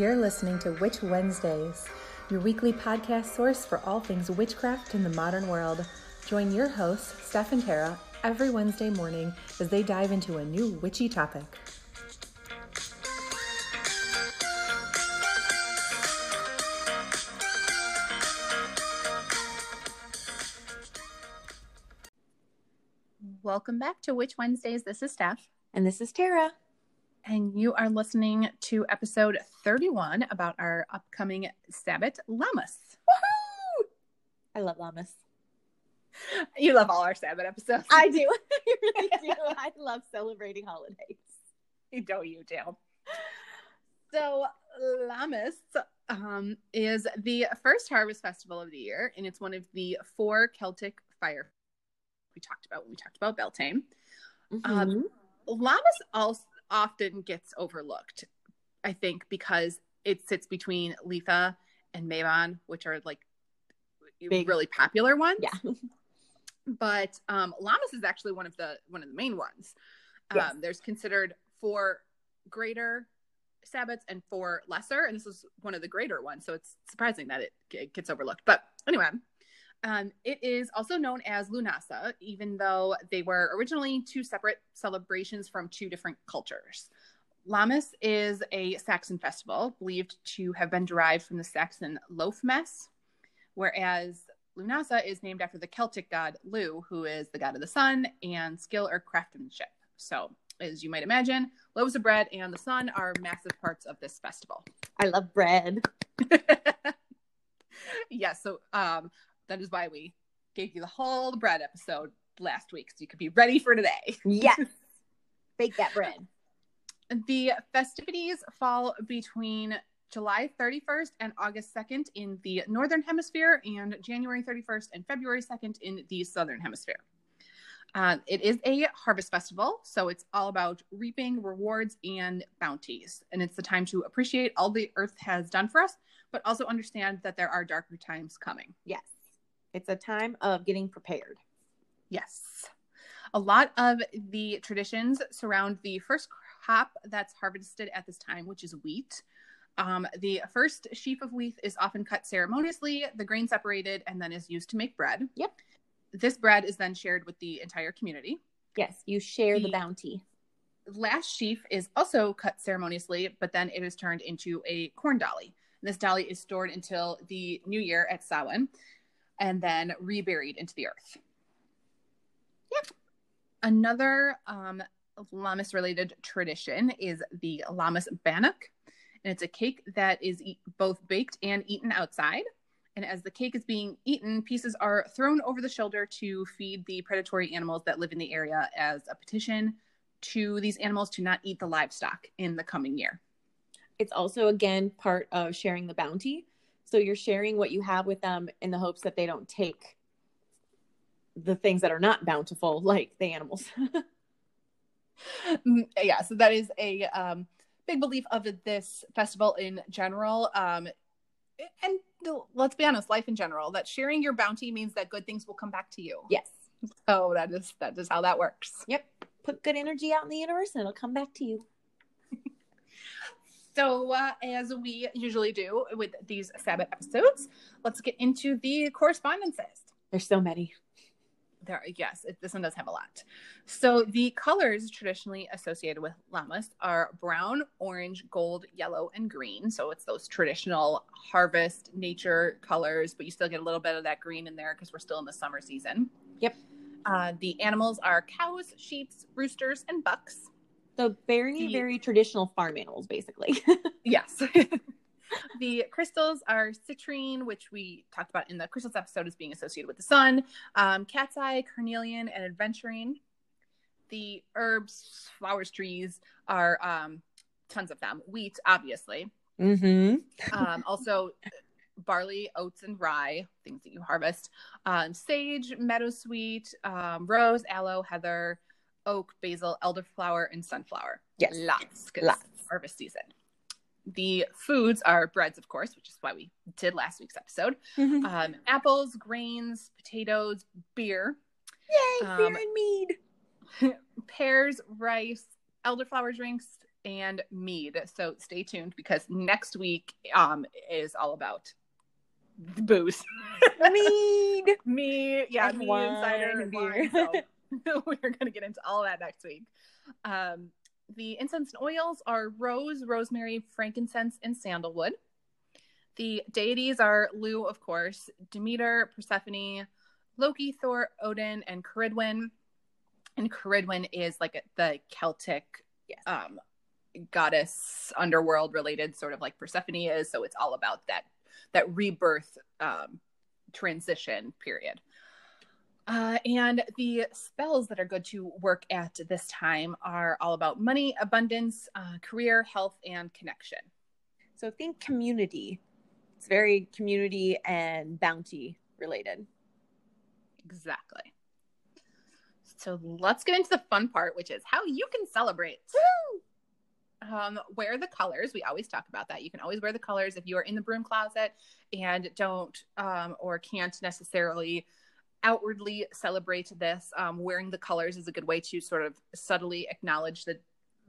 You're listening to Witch Wednesdays, your weekly podcast source for all things witchcraft in the modern world. Join your hosts, Steph and Tara, every Wednesday morning as they dive into a new witchy topic. Welcome back to Witch Wednesdays. This is Steph. And this is Tara. And you are listening to episode 31 about our upcoming Sabbat Lammas. Woohoo! I love llamas. You love all our Sabbath episodes. I do. I really do. I love celebrating holidays. You know you do. So Lammas um, is the first harvest festival of the year, and it's one of the four Celtic fire we talked about when we talked about Beltane. Mm-hmm. Um, Lammas also often gets overlooked, I think, because it sits between Litha and Mabon, which are like Big. really popular ones. yeah. But um, Lammas is actually one of the one of the main ones. Yes. Um, there's considered four greater sabbats and four lesser, and this is one of the greater ones. So it's surprising that it, it gets overlooked. But anyway, um, it is also known as Lunasa, even though they were originally two separate celebrations from two different cultures. Lammas is a Saxon festival believed to have been derived from the Saxon loaf mess, whereas Lunasa is named after the Celtic god Lugh, who is the god of the sun and skill or craftsmanship. So, as you might imagine, loaves of bread and the sun are massive parts of this festival. I love bread. yes, so um, that is why we gave you the whole bread episode last week, so you could be ready for today. Yes. Bake that bread. The festivities fall between July 31st and August 2nd in the Northern Hemisphere and January 31st and February 2nd in the Southern Hemisphere. Uh, it is a harvest festival, so it's all about reaping rewards and bounties. And it's the time to appreciate all the earth has done for us, but also understand that there are darker times coming. Yes. It's a time of getting prepared. Yes. A lot of the traditions surround the first crop that's harvested at this time, which is wheat. Um, the first sheaf of wheat is often cut ceremoniously, the grain separated, and then is used to make bread. Yep. This bread is then shared with the entire community. Yes. You share the The- bounty. Last sheaf is also cut ceremoniously, but then it is turned into a corn dolly. This dolly is stored until the new year at Samhain and then reburied into the earth. Yep. Another um, Lammas related tradition is the Lammas Bannock. And it's a cake that is e- both baked and eaten outside. And as the cake is being eaten, pieces are thrown over the shoulder to feed the predatory animals that live in the area as a petition to these animals to not eat the livestock in the coming year. It's also, again, part of sharing the bounty. So you're sharing what you have with them in the hopes that they don't take the things that are not bountiful, like the animals. Mm, yeah, so that is a um, big belief of this festival in general. Um, and let's be honest, life in general, that sharing your bounty means that good things will come back to you. yes. So that is that is how that works. Yep. Put good energy out in the universe and it'll come back to you. So, uh, as we usually do with these Sabbath episodes, let's get into the correspondences. There's so many. There, yes, it, this one does have a lot. So, the colors traditionally associated with Lammas are brown, orange, gold, yellow, and green. So, it's those traditional harvest nature colors, but you still get a little bit of that green in there because we're still in the summer season. Yep. Uh, the animals are cows, sheep, roosters, and bucks. So very, The- very traditional farm animals, basically. Yes. the crystals are citrine, which we talked about in the crystals episode as being associated with the sun, um, cat's eye, carnelian, and adventurine. The herbs, flowers, trees are um, tons of them. Wheat, obviously. mm-hmm. Um, also, barley, oats, and rye, things that you harvest. Um, sage, meadowsweet, um, rose, aloe, heather, oak, basil, elderflower, and sunflower. Yes. Lots, Lots. harvest season. The foods are breads, of course, which is why we did last week's episode. Mm-hmm. Um, apples, grains, potatoes, beer, Yay, um, beer and mead. pears, rice, elderflower drinks, and mead. So stay tuned because next week um is all about booze. Mead. me, yeah, And me, wine and and beer. wine. So we're gonna get into all that next week. Um, the incense and oils are rose, rosemary, frankincense, and sandalwood. The deities are Lugh, of course, Demeter, Persephone, Loki, Thor, Odin, and Cerridwen. And Cerridwen is like the Celtic Yes. um, goddess underworld related, sort of like Persephone is. So it's all about that that rebirth um, transition period. Uh, and the spells that are good to work at this time are all about money, abundance, uh, career, health, and connection. So think community. It's very community and bounty related. Exactly. So let's get into the fun part, which is how you can celebrate. Um, wear the colors. We always talk about that. You can always wear the colors if you are in the broom closet and don't um, or can't necessarily outwardly celebrate this. Um, wearing the colors is a good way to sort of subtly acknowledge the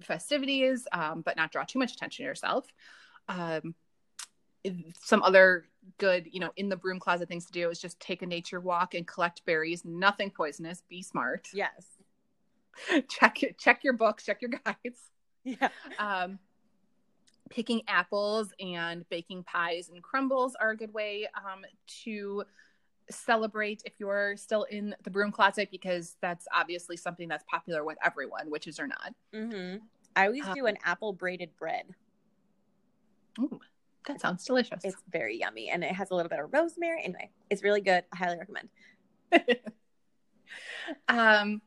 festivities, um, but not draw too much attention to yourself. Um, some other good, you know, in the broom closet things to do is just take a nature walk and collect berries. Nothing poisonous. Be smart. Yes. check check your books. Check your guides. Yeah. Um, picking apples and baking pies and crumbles are a good way um, to celebrate if you're still in the broom closet because that's obviously something that's popular with everyone, witches or not. Mm-hmm. I always Um, do an apple braided bread. Ooh, that sounds delicious. It's very yummy and it has a little bit of rosemary. Anyway, it's really good. I highly recommend. um,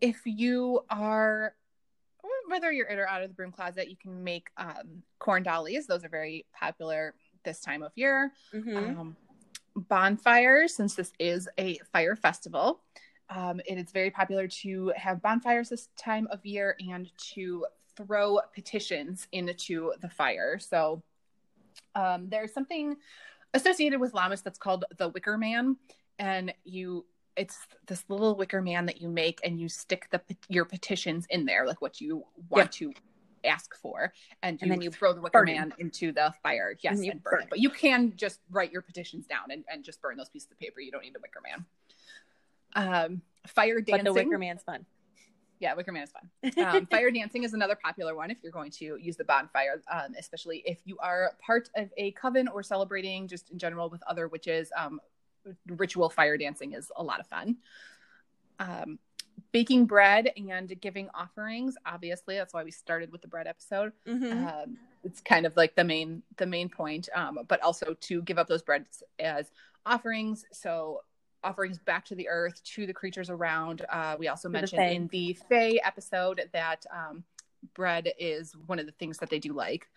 if you are whether you're in or out of the broom closet, you can make um, corn dollies. Those are very popular this time of year. Mm-hmm. Um, bonfires, since this is a fire festival, um, it is very popular to have bonfires this time of year and to throw petitions into the fire. So um, there's something associated with Lammas that's called the Wicker Man, and you it's this little wicker man that you make and you stick the your petitions in there like what you want to ask for and, And you then you throw the wicker it. man into the fire yes And you and burn burn it but you can just write your petitions down and, and just burn those pieces of paper you don't need a wicker man um fire dancing But the Wicker Man's fun. yeah, Wicker Man is fun. Um, fire dancing is another popular one if you're going to use the bonfire, um, especially if you are part of a coven or celebrating just in general with other witches. Um, ritual fire dancing is a lot of fun. Baking bread and giving offerings, obviously, that's why we started with the bread episode. Mm-hmm. Um, it's kind of like the main the main point, um, but also to give up those breads as offerings. So offerings back to the earth to the creatures around. Uh, we also the mentioned Fae. in the Fae episode that um, bread is one of the things that they do like.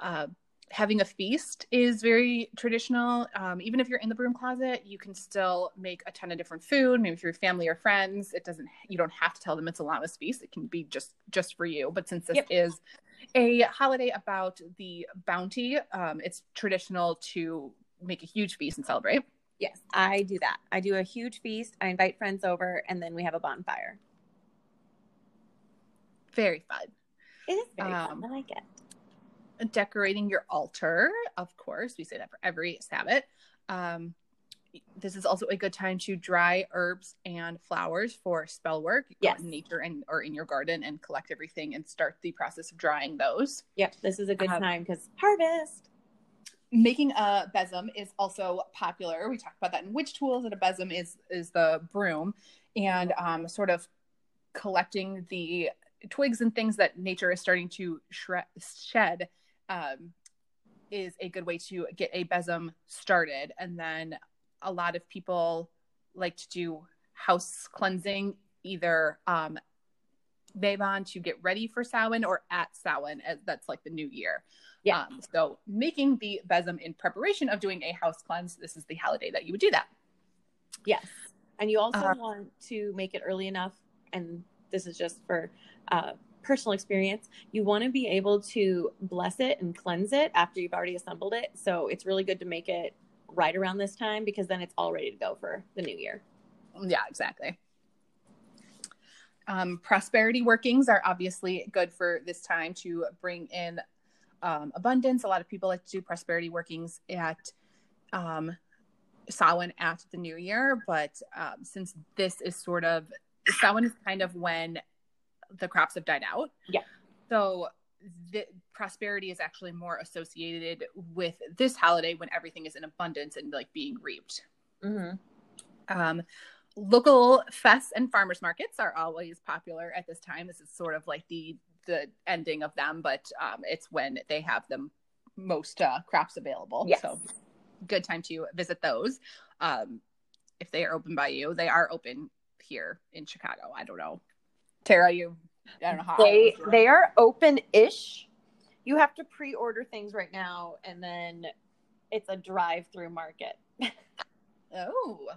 Uh, having a feast is very traditional. Um, even if you're in the broom closet, you can still make a ton of different food. Maybe for your family or friends, it doesn't. You don't have to tell them it's a Lammas feast. It can be just just for you. But since this Yep. is a holiday about the bounty, um, it's traditional to make a huge feast and celebrate. Yes, I do that. I do a huge feast. I invite friends over, and then we have a bonfire. Very fun. It is very Um, fun. I like it. Decorating your altar. Of course, we say that for every Sabbath. Um, this is also a good time to dry herbs and flowers for spell work. Go Yes. in nature and or in your garden and collect everything and start the process of drying those. Yep, this is a good um, time because harvest. Making a besom is also popular. We talked about that in witch tools, and a besom is is the broom, and um, sort of collecting the twigs and things that nature is starting to shred, shed um, is a good way to get a besom started. And then a lot of people like to do house cleansing either um, Bevan to get ready for Samhain or at Samhain, as that's like the new year. Yeah. Um, so making the besom in preparation of doing a house cleanse, this is the holiday that you would do that. Yes, and you also Uh, want to make it early enough, and this is just for uh, personal experience. You want to be able to bless it and cleanse it after you've already assembled it. So it's really good to make it right around this time because then it's all ready to go for the new year. Yeah, exactly. Um, prosperity workings are obviously good for this time to bring in um, abundance. A lot of people like to do prosperity workings at um, Samhain at the new year, but um, since this is sort of Samhain is kind of when the crops have died out. Yeah. So the prosperity is actually more associated with this holiday when everything is in abundance and like being reaped. Mm-hmm. Um, local fests and farmers markets are always popular at this time. This is sort of like the the ending of them, but um, it's when they have the most uh, crops available. Yes. So good time to visit those. Um, if they are open by you, they are open here in Chicago. I don't know. Tara, you I don't know how They they are open-ish. You have to pre-order things right now, and then it's a drive-through market. Oh.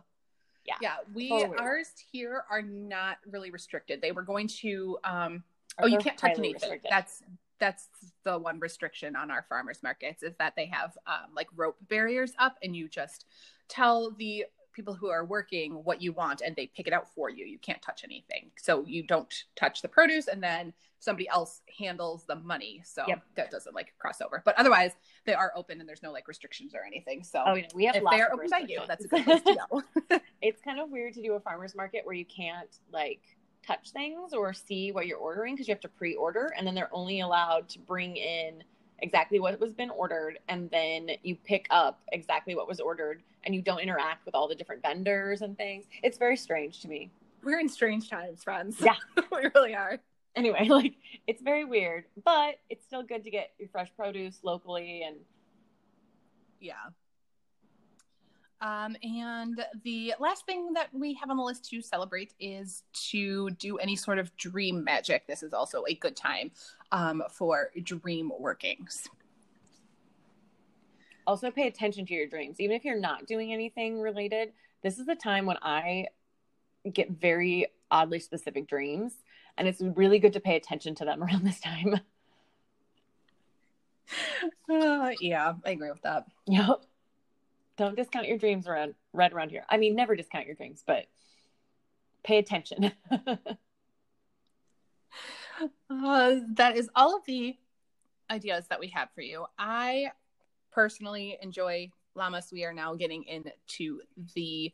Yeah. Yeah. We Totally. ours here are not really restricted. They were going to um oh you can't touch anything. restricted. That's that's the one restriction on our farmers markets is that they have um, like rope barriers up and you just tell the people who are working what you want and they pick it out for you. You can't touch anything. So you don't touch the produce and then somebody else handles the money. So Yep. that doesn't like cross over. But otherwise they are open and there's no like restrictions or anything. So Oh, know, we have if they are open by you, that's a good place to go. it's kind of weird to do a farmer's market where you can't like touch things or see what you're ordering because you have to pre-order and then they're only allowed to bring in exactly what was been ordered and then you pick up exactly what was ordered and you don't interact with all the different vendors and things it's very strange to me We're in strange times, friends. Yeah. we really are. anyway like it's very weird but it's still good to get your fresh produce locally and Yeah. Um, and the last thing that we have on the list to celebrate is to do any sort of dream magic. This is also a good time um, for dream workings. also pay attention to your dreams even if you're not doing anything related this is the time when i get very oddly specific dreams and it's really good to pay attention to them around this time Uh, yeah, I agree with that. yep don't discount your dreams around right around here i mean never discount your dreams but pay attention Uh, that is all of the ideas that we have for you. I personally enjoy Lammas. We are now getting into the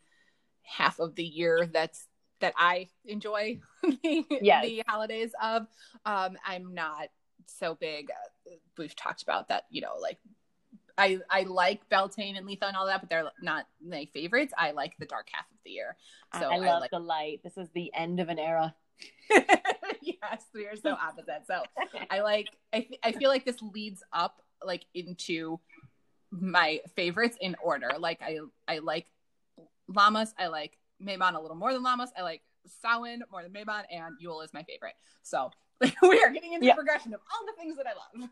half of the year that's that I enjoy the, Yes. the holidays of. Um, I'm not so big. uh, We've talked about that, you know, like I I like Beltane and Litha and all that, but they're not my favorites. I like the dark half of the year. So i love like the light this is the end of an era yes, we are so opposite. So I like I, I feel like this leads up like into my favorites in order. Like I I like Lammas, I like Mabon a little more than Lammas. I like Samhain more than Mabon, and Yule is my favorite. So we are getting into Yeah. the progression of all the things that I love.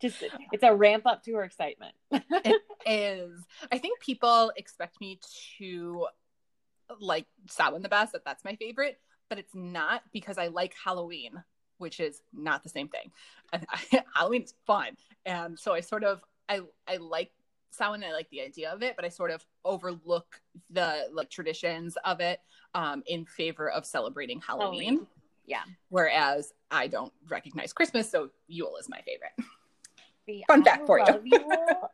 Just it's a ramp up to her excitement Is I think people expect me to like Samhain the best, that that's my favorite, but it's not because I like Halloween, which is not the same thing. Halloween is fun, and so I sort of I I like Samhain. I like the idea of it, but I sort of overlook the like traditions of it um, in favor of celebrating Halloween. Halloween. Yeah. Whereas I don't recognize Christmas, so Yule is my favorite. Fun I fact for you. Yule,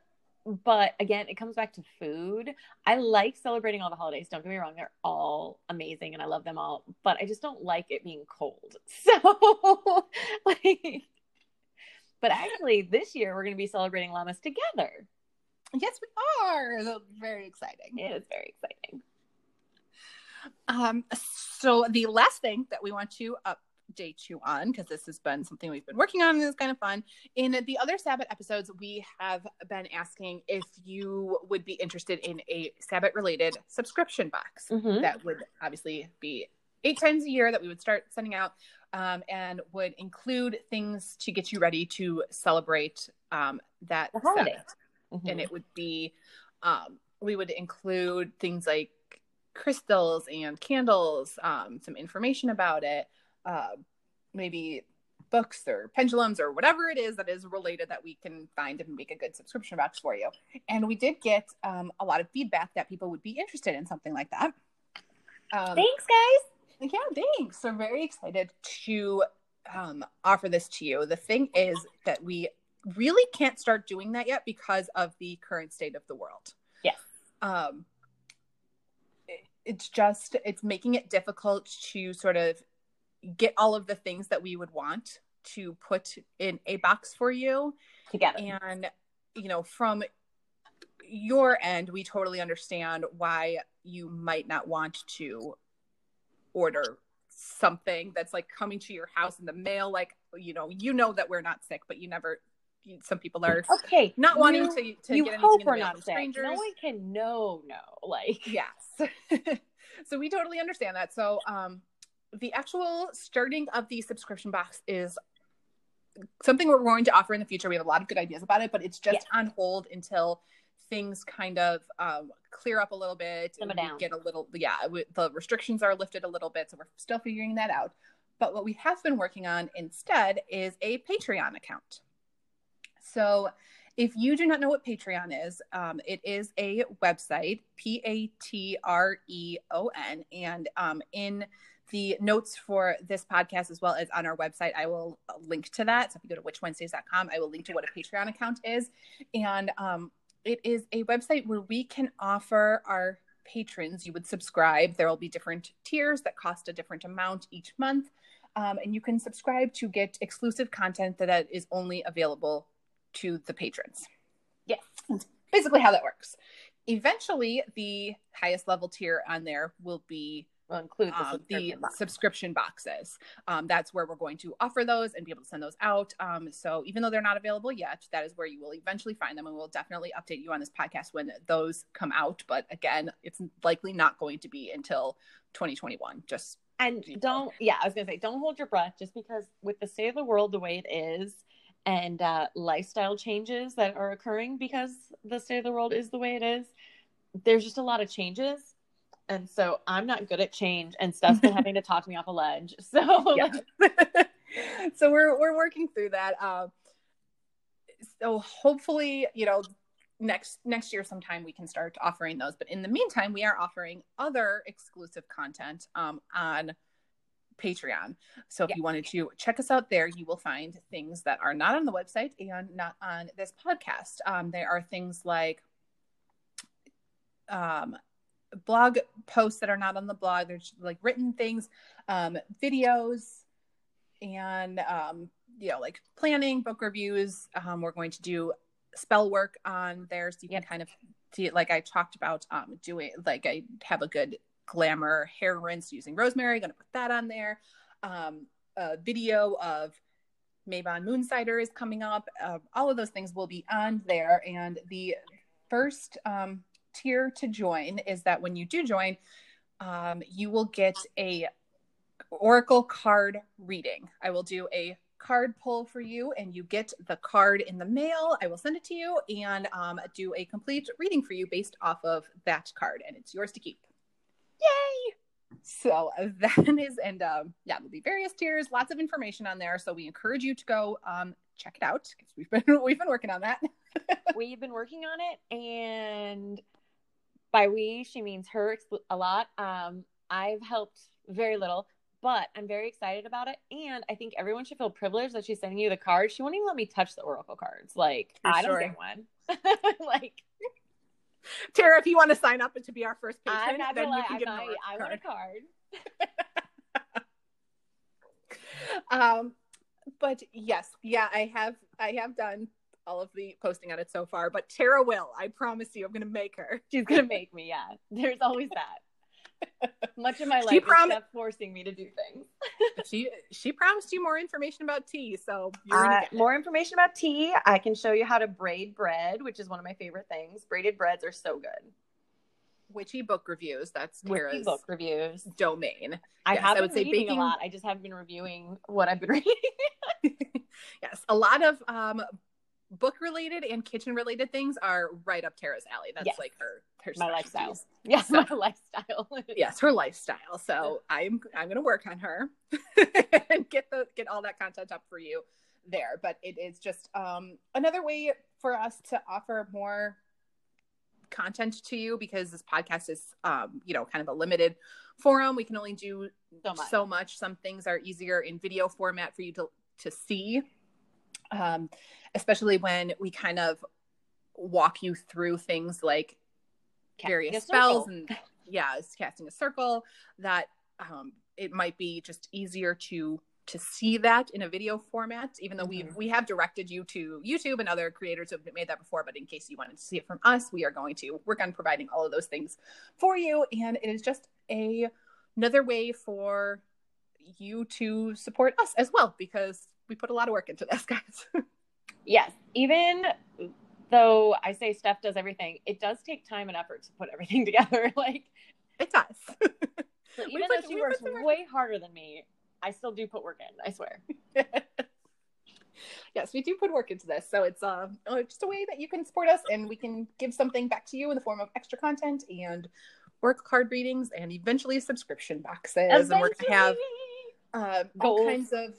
but again, it comes back to food. I like celebrating all the holidays. Don't get me wrong; they're all amazing, and I love them all. But I just don't like it being cold. So, like, but actually, this year we're going to be celebrating Lammas together. Yes, we are. That's very exciting. It is very exciting. Um, so the last thing that we want to update you on, because this has been something we've been working on and it's kind of fun. In the other Sabbath episodes, we have been asking if you would be interested in a Sabbath related subscription box. Mhm. That would obviously be eight times a year that we would start sending out um, and would include things to get you ready to celebrate um, that The holiday. Mhm. and it would be um, we would include things like crystals and candles um, some information about it uh, maybe books or pendulums or whatever it is that is related that we can find and make a good subscription box for you and we did get um, a lot of feedback that people would be interested in something like that um, Thanks, guys. Yeah, thanks. We're very excited to um, offer this to you. The thing is that we really can't start doing that yet because of the current state of the world. Yes. Um, it- it's just it's making it difficult to sort of get all of the things that we would want to put in a box for you Together. and you know from your end we totally understand why you might not want to order something that's like coming to your house in the mail like you know you know that we're not sick but you never some people are okay. not wanting you, to, to you get anything hope we're not strangers No one can know. No, like yes so we totally understand that so um the actual starting of the subscription box is something we're going to offer in the future. We have a lot of good ideas about it but it's just on hold until things kind of um, clear up a little bit get a little yeah we, the restrictions are lifted a little bit so we're still figuring that out. But what we have been working on instead is a patreon account. So if you do not know what Patreon is, um, it is a website, P A T R E O N. And um, in the notes for this podcast, as well as on our website, I will link to that. So if you go to witchwednesdays.com, I will link to what a Patreon account is. And um, it is a website where we can offer our patrons, you would subscribe. There will be different tiers that cost a different amount each month. Um, and you can subscribe to get exclusive content that is only available to the patrons. Yes. That's basically how that works. Eventually, the highest level tier on there will be will include the, um, the subscription box. subscription boxes. Um, that's where we're going to offer those and be able to send those out. Um, so even though they're not available yet, that is where you will eventually find them, and we'll definitely update you on this podcast when those come out. But again, it's likely not going to be until 2021. Just And don't, yeah, I was gonna say, don't hold your breath just because with the state of the world the way it is, and uh, lifestyle changes that are occurring because the state of the world is the way it is. There's just a lot of changes, and so I'm not good at change, and Steph's been having to talk me off a ledge. So yeah. so we're we're working through that. Um, so hopefully, you know, next next year sometime we can start offering those. But in the meantime, we are offering other exclusive content um, on Patreon. So if Yeah. you wanted to check us out there, you will find things that are not on the website and not on this podcast. Um, there are things like um, blog posts that are not on the blog. There's like written things, um, videos, and um, you know, like planning, book reviews. Um, we're going to do spell work on there, so you Yep. can kind of see it. Like I talked about, um, doing like I have a good glamour hair rinse using rosemary. Going to put that on there. Um, a video of Mabon Moonsider is coming up. Uh, all of those things will be on there. And the first um, tier to join is that when you do join, um, you will get a oracle card reading. I will do a card pull for you, and you get the card in the mail. I will send it to you and um, do a complete reading for you based off of that card, and it's yours to keep. yay! So that is, and um, yeah, there'll be various tiers, lots of information on there. So we encourage you to go um, check it out because we've been we've been working on that. We've been working on it, and by we she means her a lot. Um, I've helped very little, but I'm very excited about it, and I think everyone should feel privileged that she's sending you the card. She won't even let me touch the oracle cards. Like For I sure. don't get one. like Tara, if you want to sign up to be our first patron, I'm not then you can I, get an oracle I want a card. card. um but yes yeah i have i have done all of the posting on it so far but tara will i promise you i'm gonna make her She's gonna make me. Yeah, there's always that. Much of my She life prom- is Steph forcing me to do things. she she promised you more information about tea so you're Uh, gonna get more information about tea. I can show you how to braid bread, which is one of my favorite things. Braided breads are so good. witchy book reviews that's With tara's book reviews. domain I Yes, have I been would say reading baking- a lot. I just haven't been reviewing what I've been reading. yes a lot of um book related and kitchen related things are right up tara's alley that's Yes. like her her My lifestyle. yes, So- my lifestyle. yes her lifestyle so i'm i'm gonna work on her and get the get all that content up for you there but it is just um another way for us to offer more content to you because this podcast is, um, you know, kind of a limited forum. We can only do So much. so much. Some things are easier in video format for you to to see, um, especially when we kind of walk you through things like Casting various spells and yeah, it's casting a circle. That um, it might be just easier to to see that in a video format. Even though we Mhm. we have directed you to YouTube and other creators who have made that before, but in case you wanted to see it from us, we are going to work on providing all of those things for you, and it is just a another way for you to support us as well because we put a lot of work into this, guys. Yes. Even though I say Steph does everything, it does take time and effort to put everything together. like, it does. so even put- though she works work- way harder than me, I still do put work in. I swear. yes, we do put work into this. So it's uh, just a way that you can support us and we can give something back to you in the form of extra content and work card readings and eventually subscription boxes. And we're going to have uh, all kinds of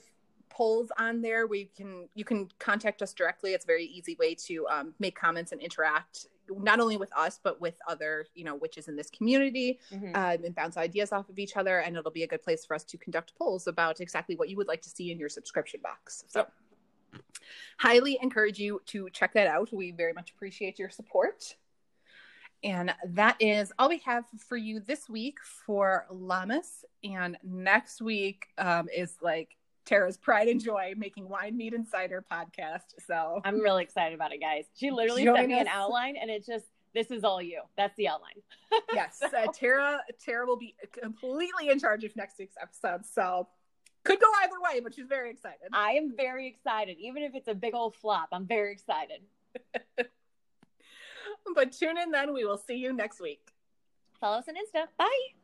polls on there. We can you can contact us directly. It's a very easy way to um, make comments and interact not only with us but with other you know witches in this community Mhm. um, and bounce ideas off of each other. And it'll be a good place for us to conduct polls about exactly what you would like to see in your subscription box. So, highly encourage you to check that out. We very much appreciate your support. And that is all we have for you this week for Lammas. And next week um, is like Tara's pride and joy making wine, meat, and cider podcast. So I'm really excited about it, guys. She literally Join sent me an outline, and it's just this is all you. That's the outline. yes, uh, Tara Tara will be completely in charge of next week's episode. So could go either way, but she's very excited. I am very excited, even if it's a big old flop. I'm very excited. But tune in then. We will see you next week. Follow us on Insta. Bye.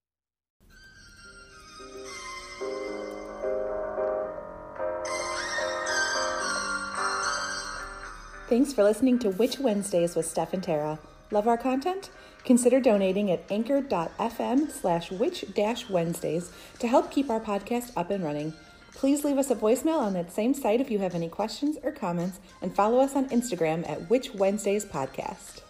Thanks for listening to Witch Wednesdays with Steph and Tara. Love our content? Consider donating at anchor.fm slash dash Wednesdays to help keep our podcast up and running. Please leave us a voicemail on that same site if you have any questions or comments, and follow us on Instagram at Witch Wednesdays Podcast.